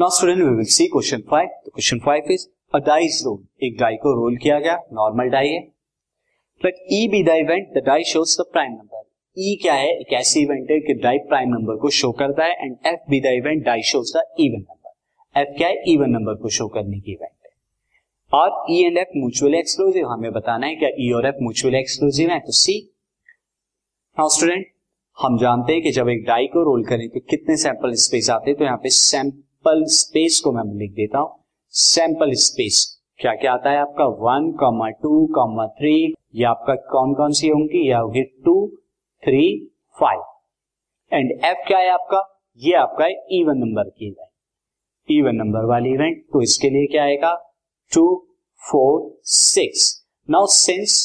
Now student we will see question 5 the question 5 is a die is roll एक die को roll किया गया normal die है। Let E be the event the die shows the prime number E क्या है? एक ऐसी event है कि डाई प्राइम नंबर को शो करता है and F be the event die shows the even number F क्या है? इवन नंबर को शो करने की इवेंट है। और E and F mutually exclusive हमें बताना है क्या ई e और एफ़ म्यूचुअली एक्सक्लूसिव है? तो सी नाउ स्टूडेंट हम जानते हैं कि जब एक डाई को रोल करें तो कितने सैंपल स्पेस आते हैं? तो यहाँ पे सैंपल स्पेस को मैं लिख देता हूँ। सैंपल स्पेस क्या क्या आता है आपका? One comma two comma three ये आपका कौन कौन सी होंगी? या होगी two three five and F क्या है आपका? ये आपका है इवन नंबर की इवेंट इवन नंबर वाली इवेंट तो इसके लिए क्या आएगा? Two four six now since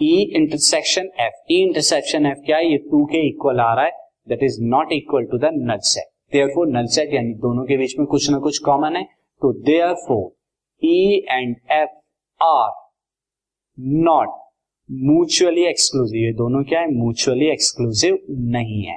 E intersection F E intersection F क्या है? ये टू के इक्वल आ रहा है। That is not equal to the null set there for null set यानी दोनों के बीच में कुछ ना कुछ कॉमन है। तो there for E and F are not mutually exclusive ये दोनों क्या है? म्यूचुअली एक्सक्लूसिव नहीं है।